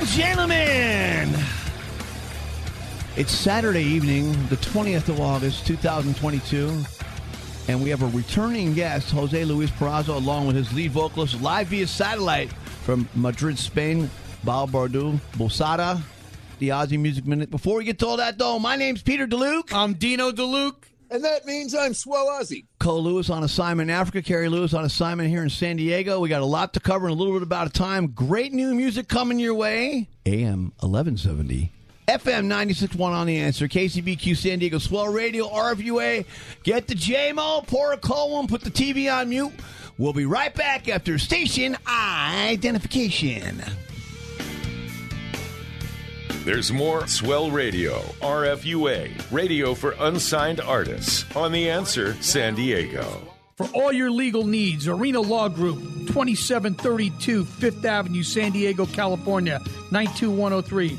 And gentlemen, it's Saturday evening, the 20th of August, 2022, and we have a returning guest, Jose Luis Peraza, along with his lead vocalist, live via satellite from Madrid, Spain, Balbardu, Bosada, the Aussie Music Minute. Before we get to all that, though, my name's Peter DeLuke. I'm Dino DeLuke. And that means I'm Swell Ozzy. Cole Lewis on assignment in Africa, Kerry Lewis on assignment here in San Diego. We got a lot to cover in a little bit about time. Great new music coming your way. AM 1170. FM 96.1 on the answer. KCBQ San Diego Swell Radio, RFUA. Get the JMO, pour a cold one, put the TV on mute. We'll be right back after station identification. There's more Swell Radio, RFUA, radio for unsigned artists, on The Answer San Diego. For all your legal needs, Arena Law Group, 2732 Fifth Avenue, San Diego, California, 92103.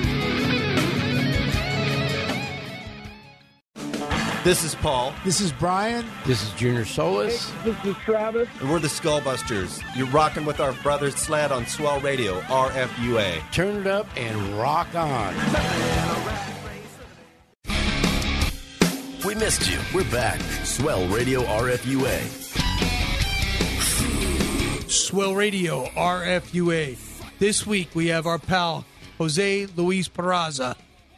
This is Paul. This is Brian. This is Junior Solis. This is Travis. And we're the Skullbusters. You're rocking with our brother Sled on Swell Radio, RFUA. Turn it up and rock on. We missed you. We're back. Swell Radio RFUA. Swell Radio RFUA. This week we have our pal Jose Luis Peraza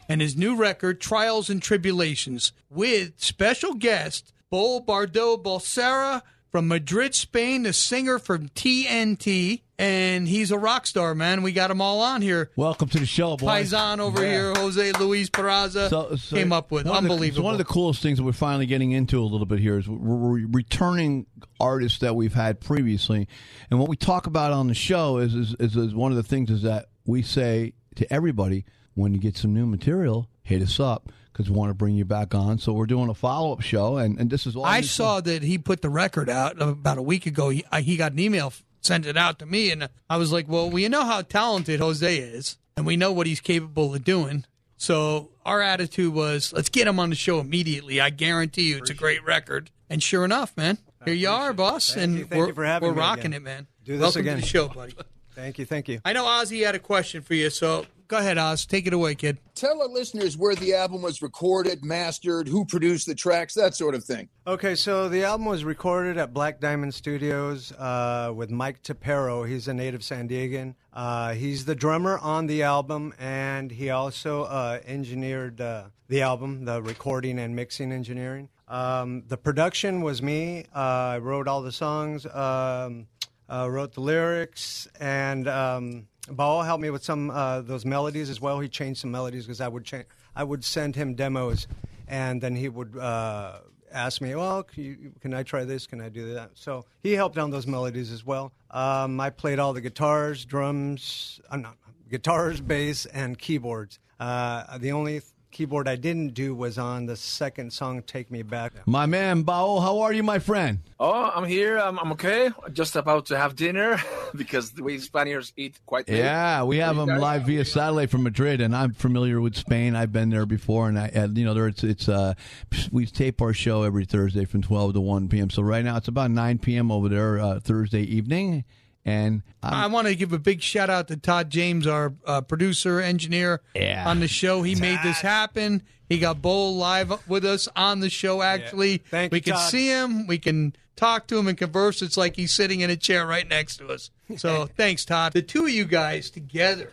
and his new record, Trials and Tribulations, with special guest Baol Bardot Bulsara from Madrid, Spain, the singer from TNT. And he's a rock star, man. We got him all on here. Welcome to the show, boy. Paisan over Yeah. here, Jose Luis Peraza, So- so came up with. the- Unbelievable. so one of the coolest things that we're finally getting into a little bit here is we're, we're returning artists that we've had previously, and what we talk about on the show is is, is is one of the things is that we say to everybody when you get some new material, hit us up because we want to bring you back on. So we're doing a follow up show, and, and this is all I new saw that he put the record out about a week ago. He, I, he got an email, sent it out to me, and I was like, "Well, we know how talented Jose is, and we know what he's capable of doing." So our attitude was, "Let's get him on the show immediately." I guarantee you, it's a great record. And sure enough, man, here you are, boss, and you. Thank we're, you for having we're rocking again. it, man. Do this Welcome again. to the show, buddy. Thank you, thank you. I know Ozzy had a question for you, so go ahead, Oz. Take it away, kid. Tell our listeners where the album was recorded, mastered, who produced the tracks, that sort of thing. Okay, so the album was recorded at Black Diamond Studios uh, with Mike Tapero. He's a native San Diegan. Uh, he's the drummer on the album, and he also uh, engineered uh, the album, the recording and mixing engineering. Um, the production was me. Uh, I wrote all the songs, um, uh, wrote the lyrics, and um, Baal helped me with some uh, those melodies as well. He changed some melodies because I would cha- I would send him demos, and then he would uh, ask me, "Well, can, you, can I try this? Can I do that?" So he helped on those melodies as well. Um, I played all the guitars, drums, uh, not guitars, bass, and keyboards. Uh, the only keyboard I didn't do was on the second song, "Take Me Back." My man, Bao, how are you, my friend? Oh, I'm here. I'm, I'm okay. Just about to have dinner because we Spaniards eat quite late. Yeah, we have You him live via satellite from Madrid, and I'm familiar with Spain. I've been there before, and I, and, you know, there it's it's uh, we tape our show every Thursday from 12 to 1 p.m. So right now it's about 9 p.m. over there uh, Thursday evening, and I'm, I want to give a big shout out to Todd James, our uh, producer, engineer Yeah. on the show. He made this happen. He got Bo live with us on the show, actually. Thank we you, can Todd. see him. We can talk to him and converse. It's like he's sitting in a chair right next to us. So thanks, Todd. The two of you guys together,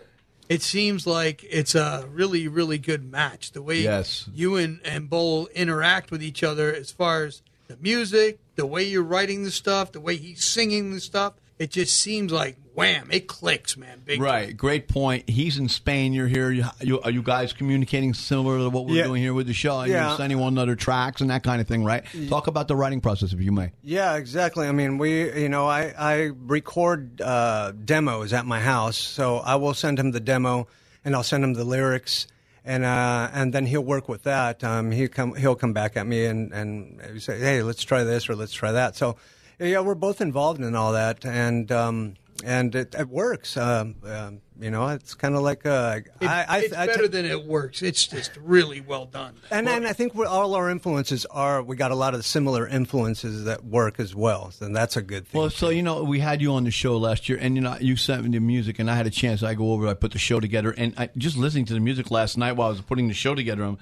it seems like it's a really, really good match. The way Yes. you and, and Bo interact with each other as far as the music, the way you're writing the stuff, the way he's singing the stuff. It just seems like wham, it clicks, man. Big right. Great point. He's in Spain. You're here. You, you, are you guys communicating similar to what we're Yeah. doing here with the show? And Yeah. you're sending one another tracks and that kind of thing, right? Talk about the writing process, if you may. Yeah, exactly. I mean, we, you know, I, I record uh, demos at my house, so I will send him the demo, and I'll send him the lyrics, and uh, and then he'll work with that. Um, he come, he'll come back at me and and say, hey, let's try this or let's try that. So, yeah, we're both involved in all that, and um, and it, it works. Um, um, you know, it's kind of like uh, It- I, I, it's I better t- than it works. It's just really well done. and, and I think all our influences are we got a lot of similar influences that work as well, and that's a good thing. Well, so you know, we had you on the show last year, and you know, you sent me the music, and I had a chance. I go over, I put the show together, and I, just listening to the music last night while I was putting the show together, I'm,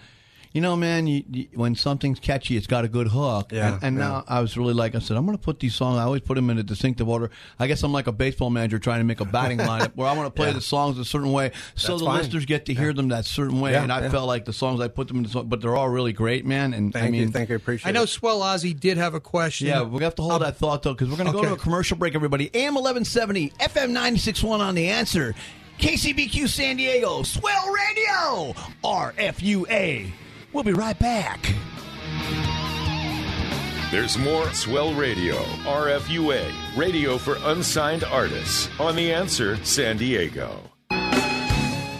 you know, man, you, you, when something's catchy, it's got a good hook. Yeah, and, and yeah. now I was really like, I said, I'm going to put these songs. I always put them in a distinctive order. I guess I'm like a baseball manager trying to make a batting lineup where I want to play Yeah. the songs a certain way, so That's the fine. listeners get to hear them that certain way. Yeah, and I yeah. felt like the songs I put them in, the song, but they're all really great, man. And Thank I mean, you, thank you, appreciate I know it. Swell Ozzy did have a question. yeah, we have to hold um, that thought though, because we're going to go to a commercial break. Everybody, AM eleven seventy, FM 96.1 on the answer, KCBQ San Diego, Swell Radio, RFUA. We'll be right back. There's more Swell Radio, RFUA, radio for unsigned artists on The Answer San Diego.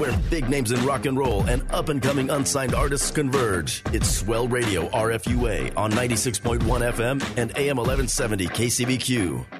Where big names in rock and roll and up and coming unsigned artists converge. It's Swell Radio RFUA on 96.1 FM and AM 1170 KCBQ.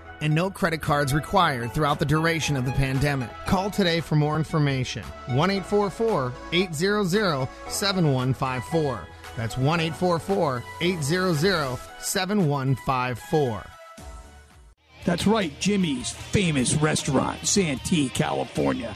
and no credit cards required throughout the duration of the pandemic. Call today for more information. 1 844 800 7154. That's 1 844 800 7154. That's right, Jimmy's famous restaurant, Santee, California.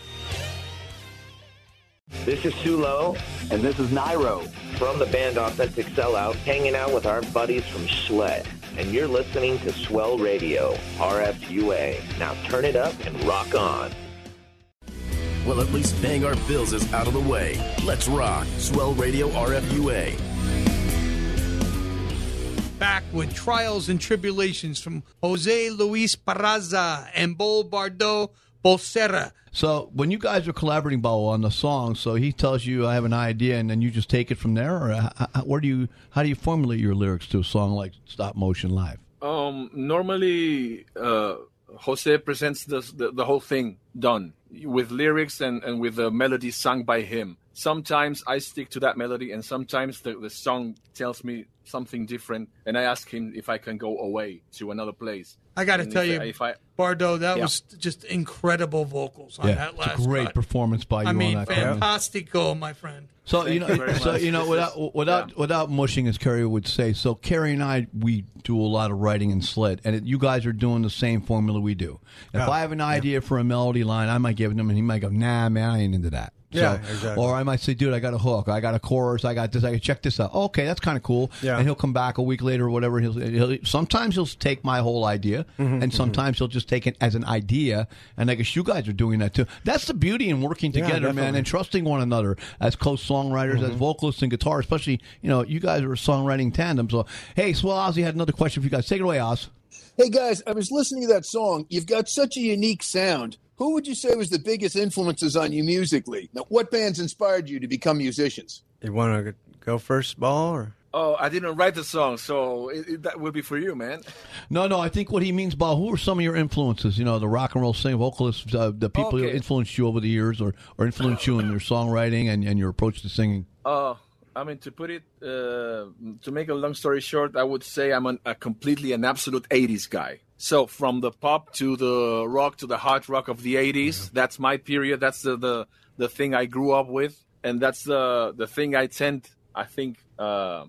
This is Sulo. And this is Nairo. From the band Authentic Sellout, hanging out with our buddies from Sled. And you're listening to Swell Radio, RFUA. Now turn it up and rock on. Well, at least paying our bills is out of the way. Let's rock. Swell Radio RFUA. Back with Trials and Tribulations from Jose Luis Peraza and Baol Bardot Bulsara. So when you guys are collaborating, Bo, on the song, so he tells you I have an idea, and then you just take it from there, or how, where do you how do you formulate your lyrics to a song like Stop Motion Live? Um, normally, uh, Jose presents the, the, the whole thing done with lyrics and and with the melody sung by him. Sometimes I stick to that melody, and sometimes the, the song tells me something different, and I ask him if I can go away to another place. I got to And tell if, you, if I Bardo, that Yeah. was just incredible vocals on yeah, that last it's a great cut. performance by you I mean, on that. Carmen. fantastico, my friend. So you know, you so much. you know, This without is- without without mushing, as Kerry would say. So Kerry and I, we do a lot of writing and sled, and it, you guys are doing the same formula we do. If Yeah. I have an idea for a melody line, I might give it to him, and he might go, "Nah, man, I ain't into that." So- Yeah, exactly. Or I might say, "Dude, I got a hook, I got a chorus, I got this, I can check this out." Okay, that's kind of cool. Yeah. And he'll come back a week later or whatever. He'll, he'll sometimes he'll take my whole idea, Mm-hmm, and sometimes he'll just take it as an idea. And I guess you guys are doing that too. That's the beauty in working Yeah, together, man, and trusting one another as co-songwriters, Mm-hmm. as vocalists and guitar. Especially, you know, you guys are a songwriting tandem. So, hey, Swell Ozzy had another question for you guys. Take it away, Oz. Hey guys, I was listening to that song. You've got such a unique sound. Who would you say was the biggest influences on you musically? Now, what bands inspired you to become musicians? You want to go first, ball, or oh, I didn't write the song, so it, it, that will be for you, man. No, no, I think what he means by who are some of your influences? You know, the rock and roll singer vocalists, uh, the people who influenced you over the years, or or influenced you in your songwriting and, and your approach to singing. Uh, I mean, to put it, uh, to make a long story short, I would say I'm an, a completely an absolute 80s guy. So from the pop to the rock to the hard rock of the 80s, that's my period. That's the, the, the thing I grew up with. And that's the, the thing I tend, I think, uh,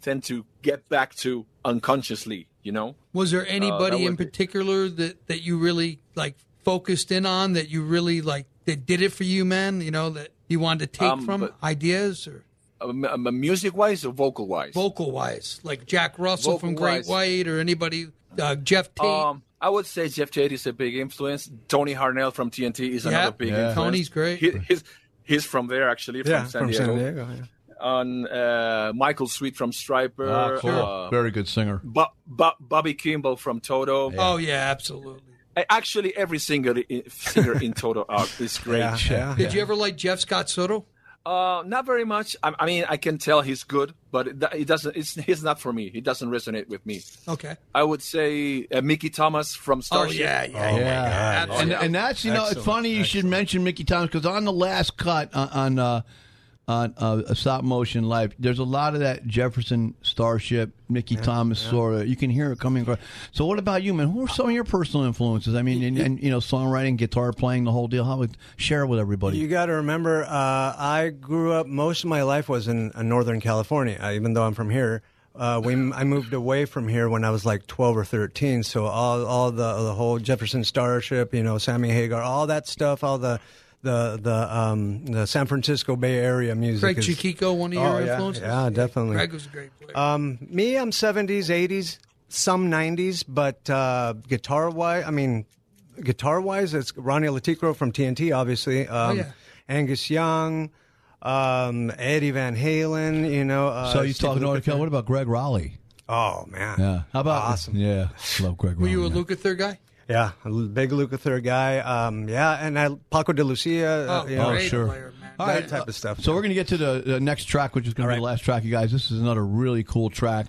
tend to get back to unconsciously, you know? Was there Uh, anybody in would be- particular that, that you really like focused in on that you really like that did it for you, man? You know that you wanted to take Um, from but- ideas or Um, music wise or vocal wise? vocal wise, like Jack Russell from Great Vocal-wise. White or anybody, uh, Geoff Tate. Um, I would say Geoff Tate is a big influence. Tony Harnell from TNT is Yeah. another big Yeah. influence. Tony's great. He, he's, he's from there actually, from yeah, San from Diego. San Diego. Yeah. On uh, Michael Sweet from Stryper. uh, Very good singer. Bo- Bo- Bobby Kimball from Toto. Oh yeah, absolutely. Actually, every singer i- singer in Toto are, is great. Yeah, yeah. Did you ever like Jeff Scott Soto? Uh, not very much. I, I mean, I can tell he's good, but it, it doesn't. It's he's not for me. He doesn't resonate with me. Okay. I would say uh, Mickey Thomas from Starship. Oh yeah, yeah, yeah, yeah. and, Absolutely. and that's you know it's funny you should mention Mickey Thomas because on the last cut on on, uh, on uh, a stop motion live, there's a lot of that Jefferson Starship, Mickey Thomas sort of. You can hear it coming across. So what about you, man? Who are some of your personal influences? I mean, and, and you know, songwriting, guitar playing, the whole deal. How would share with everybody? You got to remember, uh, I grew up. Most of my life was in uh, Northern California, uh, even though I'm from here. Uh, we I moved away from here when I was like 12 or 13. So all all the the whole Jefferson Starship, you know, Sammy Hagar, all that stuff, all the the the um the San Francisco Bay Area music. Greg is- Chiquico, one of Oh, your yeah, influences. Yeah, definitely. Greg was a great player. Um, me, I'm 70s, 80s, some 90s, but uh, guitar wise, I mean, guitar wise, it's Ronni Le Tekrø from TNT, obviously. Um, yeah. Angus Young, um, Eddie Van Halen, you know. Uh, so you Steve talk North Lukather. Carolina. What about Gregg Rolie? Oh, man. Yeah. How about Awesome. Yeah, love Greg. Were you a Rolie, Lukather guy? Yeah, a l- big Lukather guy. Um, yeah, and I, Paco de Lucia. uh, Oh, you know, great sure. player, man. All that right, type of stuff. So we're going to get to the, the next track, which is going to be the last track, you guys. This is another really cool track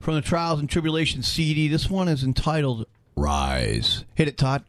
from the Trials and Tribulations CD. This one is entitled Rise. Hit it, Todd.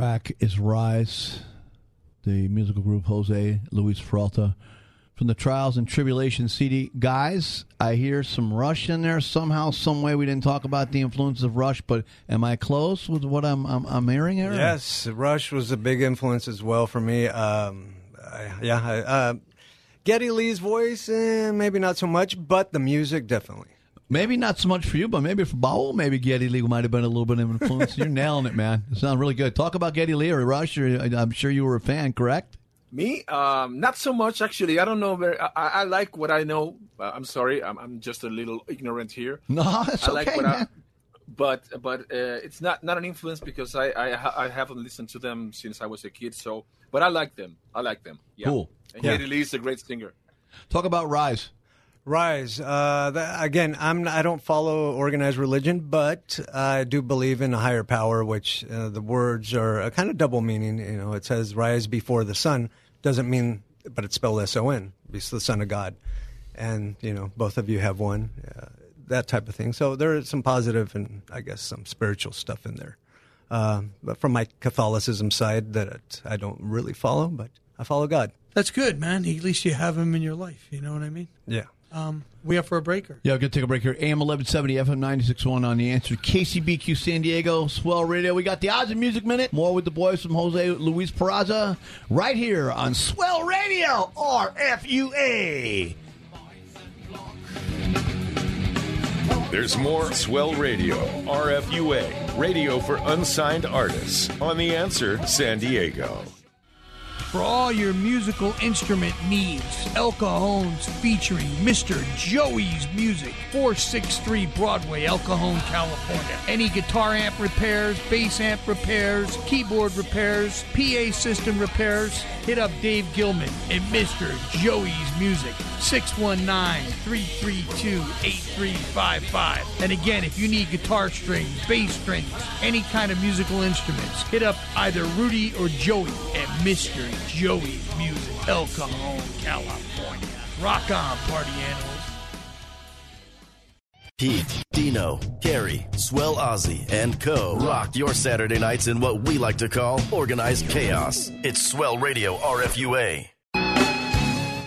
Track is Rise, the musical group Jose Luis Peralta from the Trials and Tribulations CD. Guys, I hear some Rush in there somehow, some way. We didn't talk about the influence of Rush, but am I close with what I'm I'm, I'm hearing here? Yes, Rush was a big influence as well for me. Um, I, yeah, I, uh, Geddy Lee's voice, eh, maybe not so much, but the music definitely. Maybe not so much for you, but maybe for Bowell, maybe Geddy Lee might have been a little bit of an influence. You're nailing it, man. You sound really good. Talk about Geddy Lee or Rush. Or, I'm sure you were a fan, correct? Me, um, not so much actually. I don't know. Very, I, I like what I know. Uh, I'm sorry, I'm, I'm just a little ignorant here. No, it's I like okay, what I, but but uh, it's not not an influence because I, I I haven't listened to them since I was a kid. So, but I like them. I like them. Yeah. Cool. And Cool. Geddy Lee is a great singer. Talk about Rise. Rise. Uh, that, again, I'm I don't follow organized religion, but I do believe in a higher power. Which uh, the words are a kind of double meaning. You know, it says "rise before the sun," doesn't mean, but it's spelled S O N. It's the Son of God, and you know, both of you have one. Uh, that type of thing. So there is some positive and I guess some spiritual stuff in there. Um, but from my Catholicism side, that I don't really follow, but I follow God. That's good, man. At least you have him in your life. You know what I mean? Yeah. Um, we up for a breaker. Yeah, we're going to take a break here. AM 1170, FM 961 on the answer. KCBQ San Diego, Swell Radio. We got the Odds and Music Minute. More with the boys from Jose Luis Peraza right here on Swell Radio, RFUA. There's more Swell Radio, RFUA, radio for unsigned artists on The Answer San Diego. For all your musical instrument needs, El Cajon's featuring Mr. Joey's Music, 463 Broadway, El Cajon, California. Any guitar amp repairs, bass amp repairs, keyboard repairs, PA system repairs, hit up Dave Gilman and Mr. Joey's Music, 619-332-8355. And again, if you need guitar strings, bass strings, any kind of musical instruments, hit up either Rudy or Joey at Mr. Joey's Music, El Cajon, California. Rock on, party animals. Heath, Dino, Gary, Swell Ozzy, and Co. rock your Saturday nights in what we like to call organized chaos. It's Swell Radio RFUA.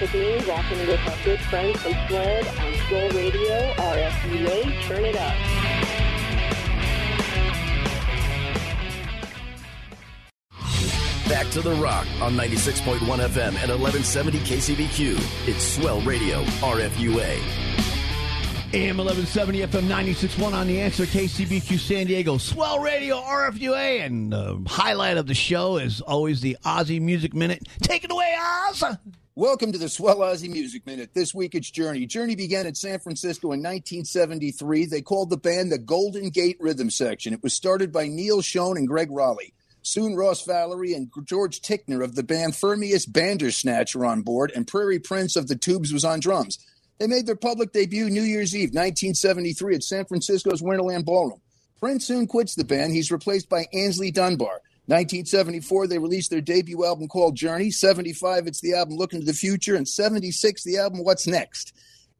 This is rocking with my good friends from Sled on Swell Radio, RFUA. Turn it up. Back to the rock on 96.1 FM and 1170 KCBQ. It's Swell Radio RFUA. AM 1170 FM 961 on the answer KCBQ San Diego Swell Radio RFUA and the highlight of the show is always the Aussie Music Minute. Take it away, Oz. Welcome to the Swell Aussie Music Minute. This week it's Journey. Journey began in San Francisco in 1973. They called the band the Golden Gate Rhythm Section. It was started by Neal Schon and Gregg Rolie. Soon Ross Valory and George Tickner of the band Frumious Bandersnatch were on board, and Prairie Prince of the Tubes was on drums. They made their public debut New Year's Eve, 1973, at San Francisco's Winterland Ballroom. Prince soon quits the band. He's replaced by Aynsley Dunbar. 1974, they released their debut album called Journey. 75, it's the album Looking to the Future. And 76, the album What's Next.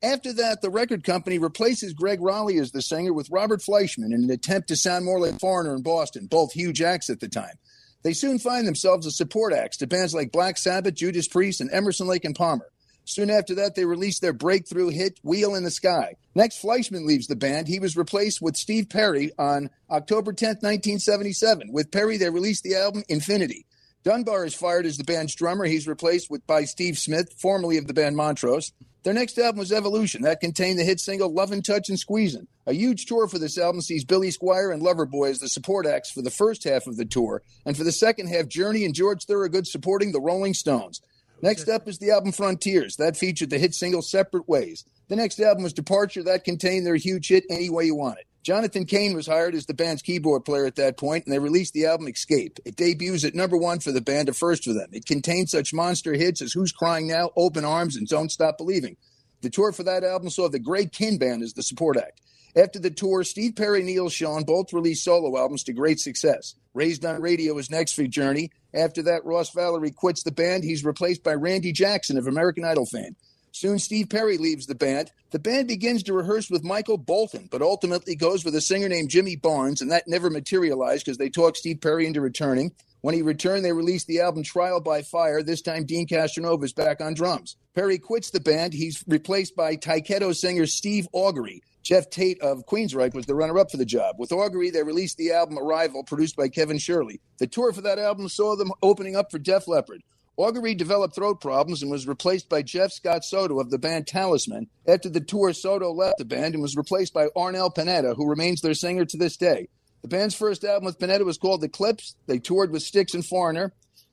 After that, the record company replaces Gregg Rolie as the singer with Robert Fleischman in an attempt to sound more like Foreigner in Boston, both huge acts at the time. They soon find themselves as support acts to bands like Black Sabbath, Judas Priest, and Emerson, Lake and Palmer. Soon after that, they released their breakthrough hit, Wheel in the Sky. Next, Fleischman leaves the band. He was replaced with Steve Perry on October 10th, 1977. With Perry, they released the album Infinity. Dunbar is fired as the band's drummer. He's replaced with by Steve Smith, formerly of the band Montrose. Their next album was Evolution. That contained the hit single Lovin' Touch and Squeezin'. A huge tour for this album sees Billy Squier and Loverboy as the support acts for the first half of the tour, and for the second half, Journey and George Thorogood supporting the Rolling Stones. Next up is the album Frontiers. That featured the hit single Separate Ways. The next album was Departure. That contained their huge hit Any Way You Want It. Jonathan Cain was hired as the band's keyboard player at that point, and they released the album Escape. It debuts at number one for the band, a first for them. It contains such monster hits as Who's Crying Now, Open Arms, and Don't Stop Believing. The tour for that album saw the Greg Kihn Band as the support act. After the tour, Steve Perry Neal Schon both released solo albums to great success. Raised on Radio is next for Journey. After that, Ross Valory quits the band. He's replaced by Randy Jackson of American Idol fame. Soon, Steve Perry leaves the band. The band begins to rehearse with Michael Bolton, but ultimately goes with a singer named Jimmy Barnes, and that never materialized because they talked Steve Perry into returning. When he returned, they released the album Trial by Fire. This time, Deen Castronovo is back on drums. Perry quits the band. He's replaced by Tyketto singer Steve Augeri. Geoff Tate of Queensryche was the runner up for the job. With Augeri, they released the album Arrival, produced by Kevin Shirley. The tour for that album saw them opening up for Def Leppard. Augeri developed throat problems and was replaced by Jeff Scott Soto of the band Talisman. After the tour, Soto left the band and was replaced by Arnel Pineda, who remains their singer to this day. The band's first album with Pineda was called The Clips. They toured with Styx and Foreigner.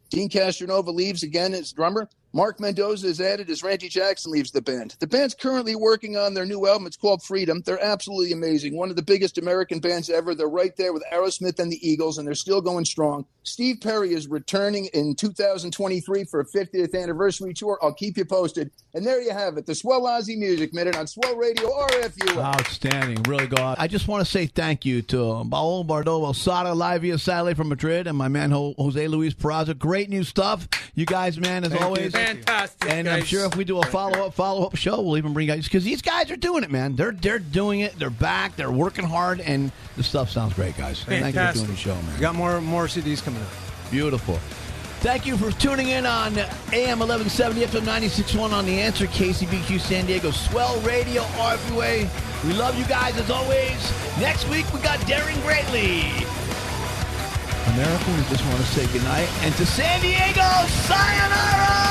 Deen Castronovo leaves again as drummer. Mark Mendoza is added as Randy Jackson leaves the band. The band's currently working on their new album. It's called Freedom. They're absolutely amazing. One of the biggest American bands ever. They're right there with Aerosmith and the Eagles, and they're still going strong. Steve Perry is returning in 2023 for a 50th anniversary tour. I'll keep you posted. And there you have it, the Swell Aussie Music Minute on Swell Radio RFU. Outstanding. Really good. I just want to say thank you to Baul Bardo Sada live via satellite from Madrid and my man Jose Luis Peraza. Great new stuff. You guys, man, as Thank you. Fantastic, And I'm sure if we do a follow up, follow up show, we'll even bring guys because these guys are doing it, man. They're they're doing it. They're back. They're working hard, and the stuff sounds great, guys. Thank you for Fantastic. doing the show, man. We got more more CDs coming out. Beautiful. Thank you for tuning in on AM 1170 FM 96.1 on The Answer, KCBQ San Diego, Swell Radio, RFUA. We love you guys as always. Next week, we got Daring Greatly. America, we just want to say goodnight. And to San Diego, sayonara!